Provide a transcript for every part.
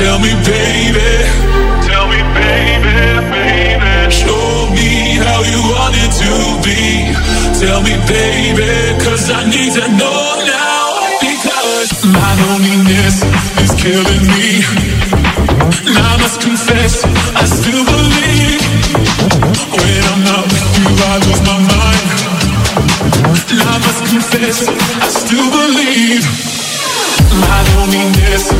Tell me, baby. Tell me, baby, baby. Show me how you want it to be. Tell me, baby, cause I need to know now. Because my loneliness is killing me. And I must confess, I still believe. When I'm not with you, I lose my mind. And I must confess, I still believe. My loneliness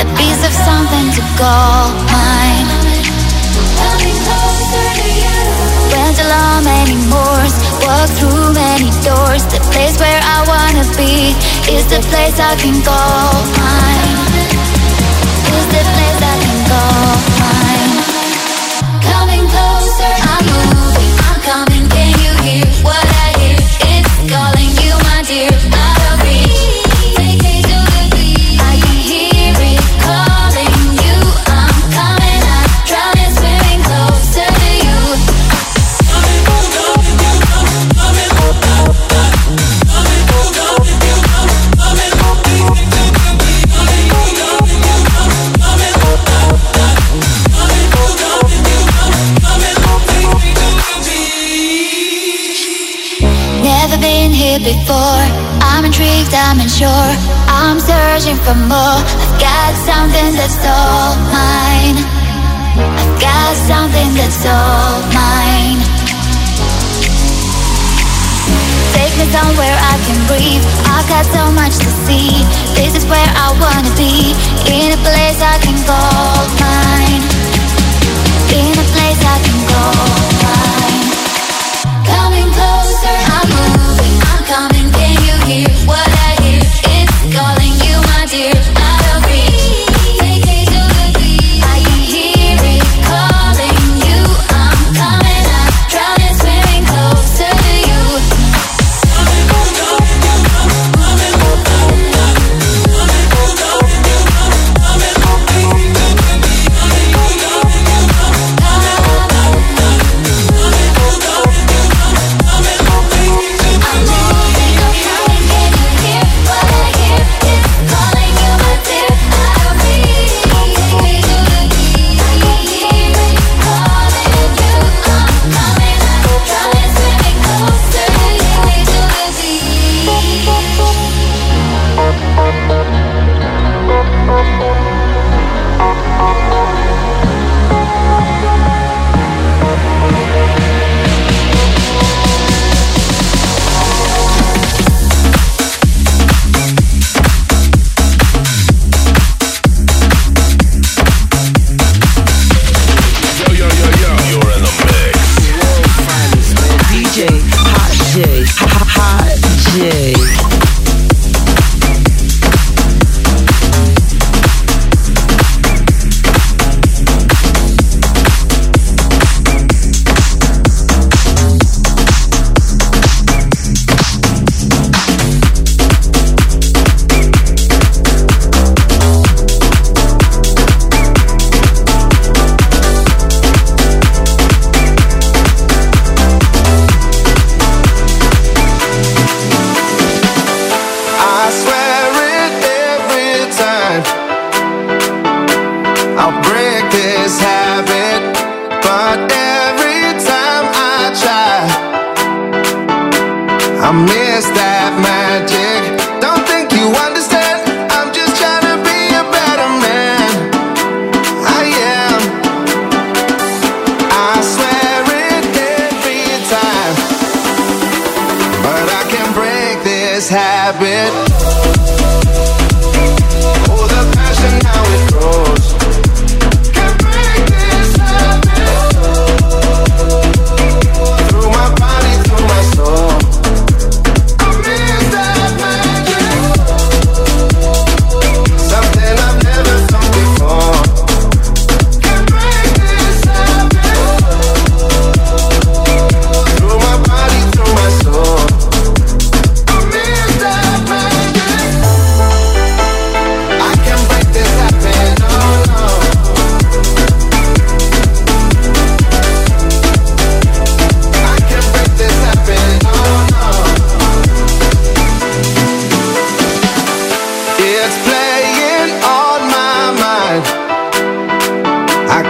a piece of something to call mine. Went along many walked through many doors. The place where I wanna be is the place I can call mine. Is the place I can call mine. Coming closer, I'm moving, I'm coming. Can you hear what I hear? It's calling you, my dear. before. I'm intrigued, I'm unsure. I'm searching for more. I've got something that's all mine. I've got something that's all mine. Take me somewhere I can breathe. I've got so much to see. This is where I wanna be. In a place I can go.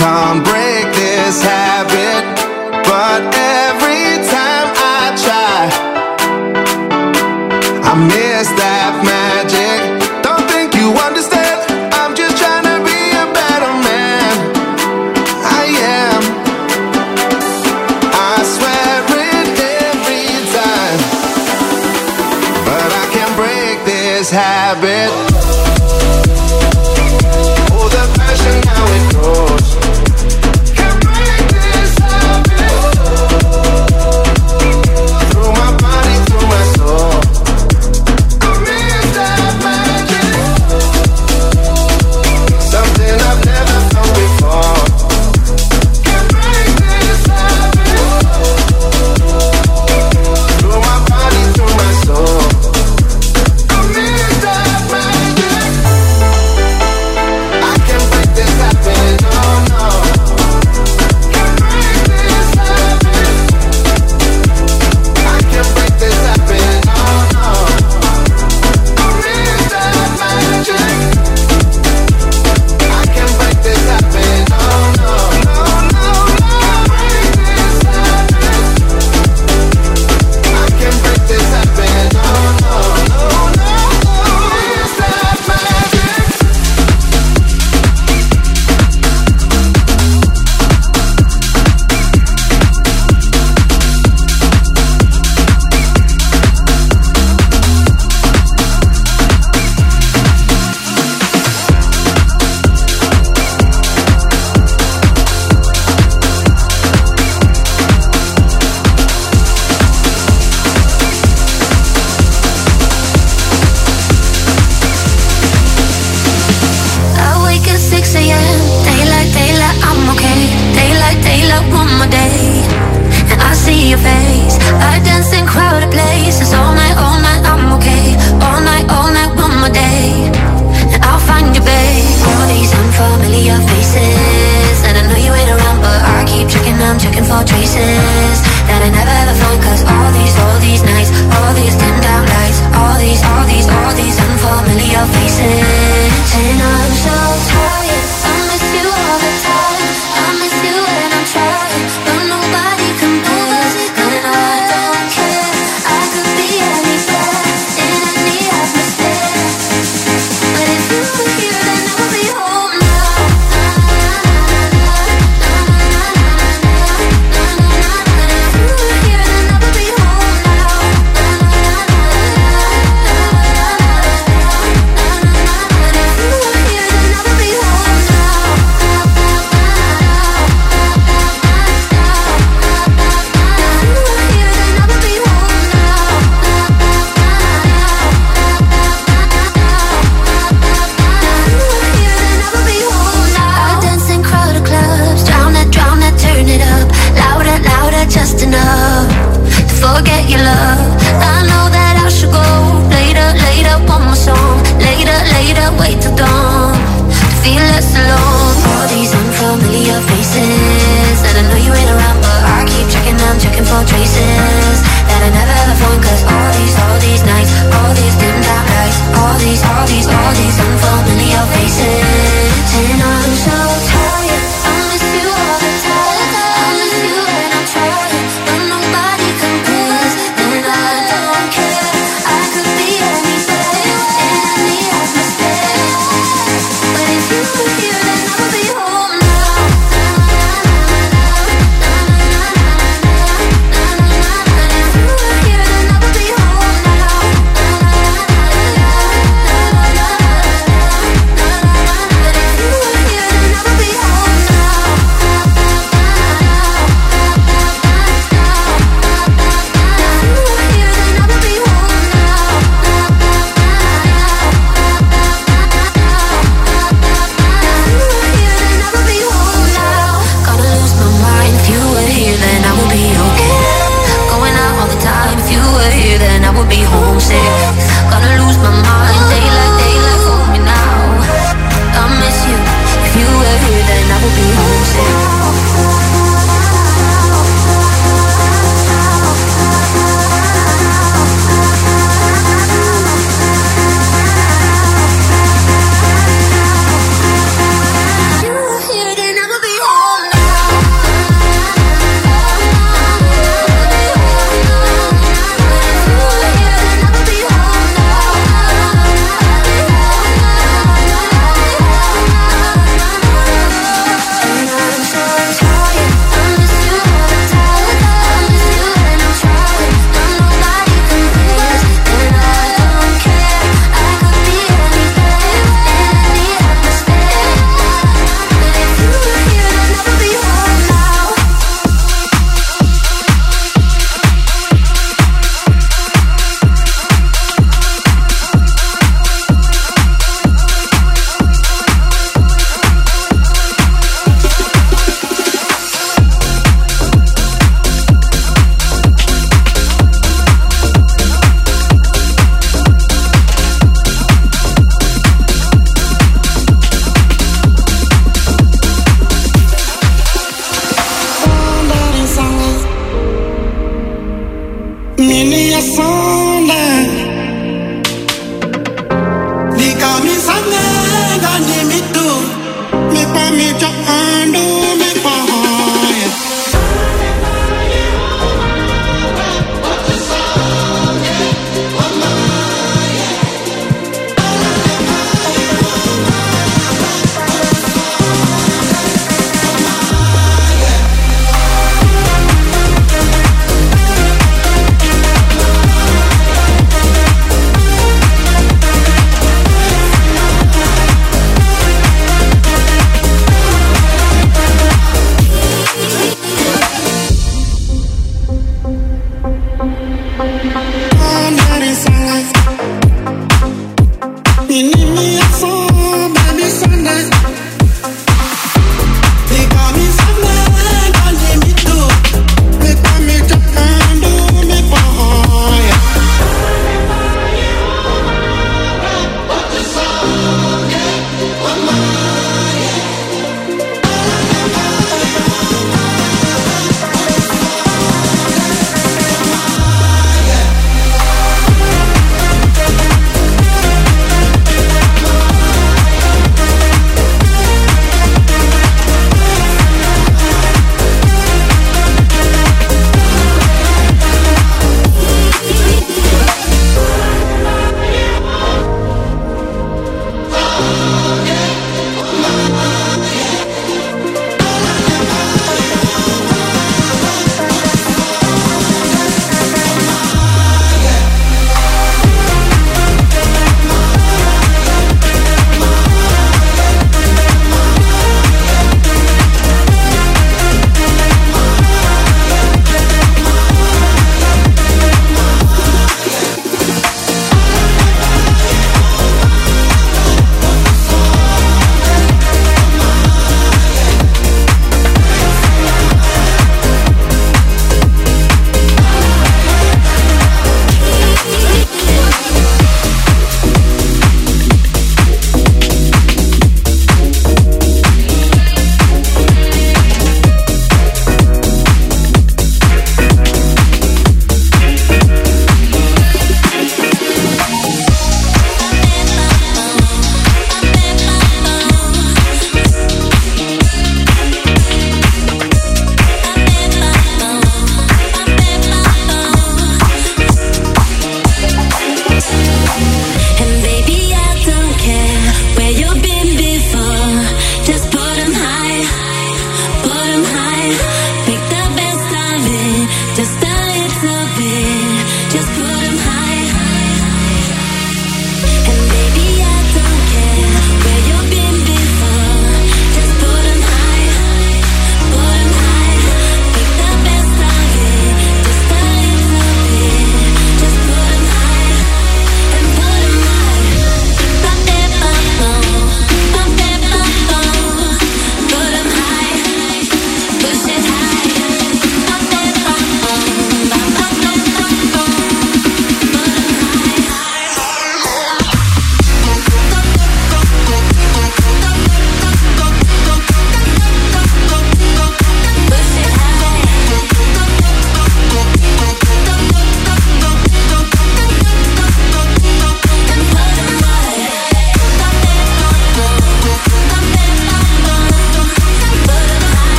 come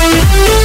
Thank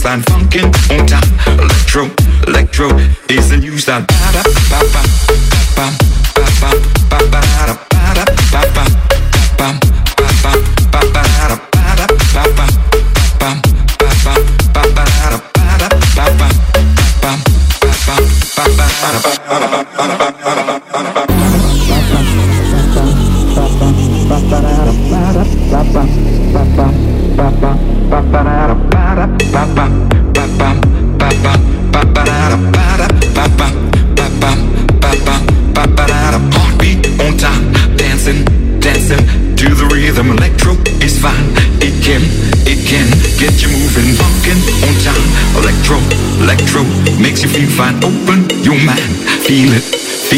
bassline funkin' on top. Electro, electro is the new style. Ba, ba, ba,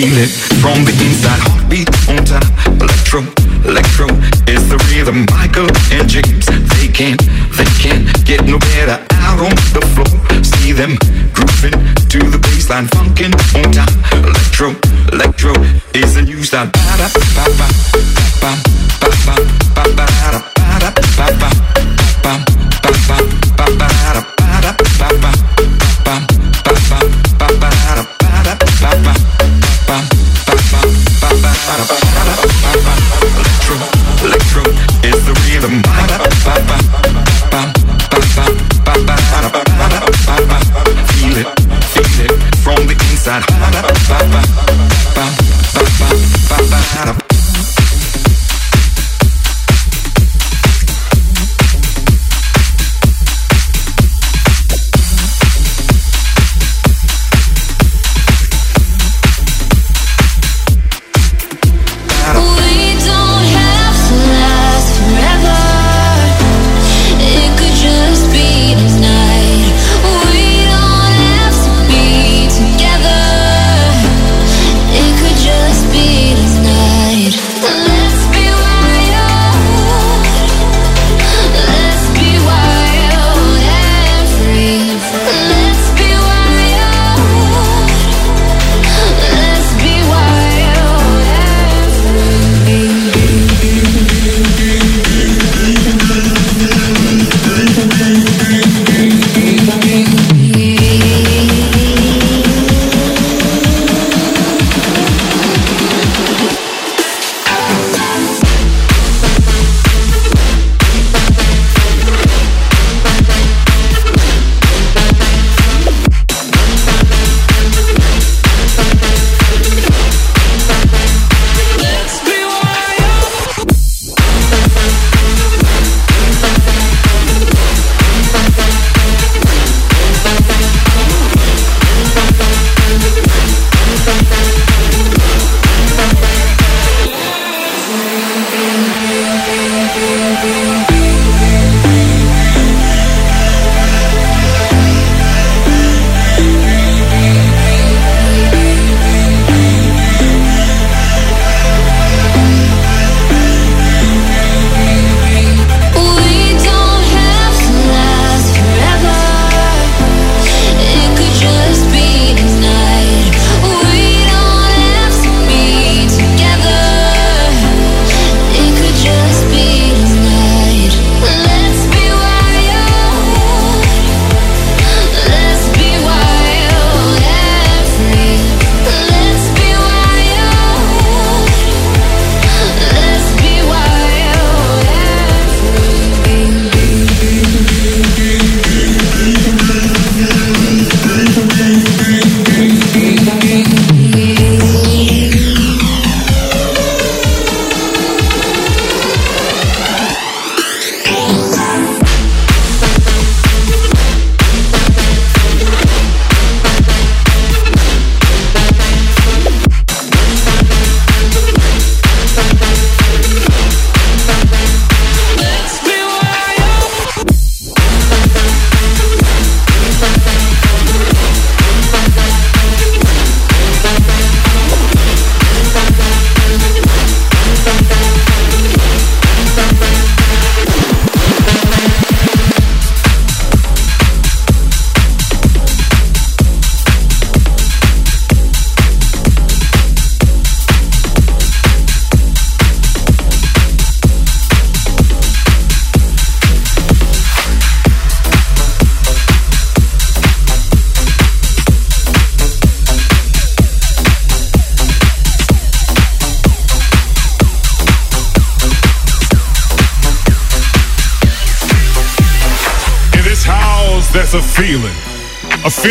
feel it from the inside. Heartbeat on time. electro, electro is the rhythm. Michael and James, they can't, they can't get no better. Out on the floor, see them grooving to the bassline, funkin' on time. Electro, electro is the new style. Ba da ba ba ba ba ba ba ba da ba da ba ba ba ba ba ba ba da.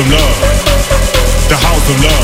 Of love. The house of love.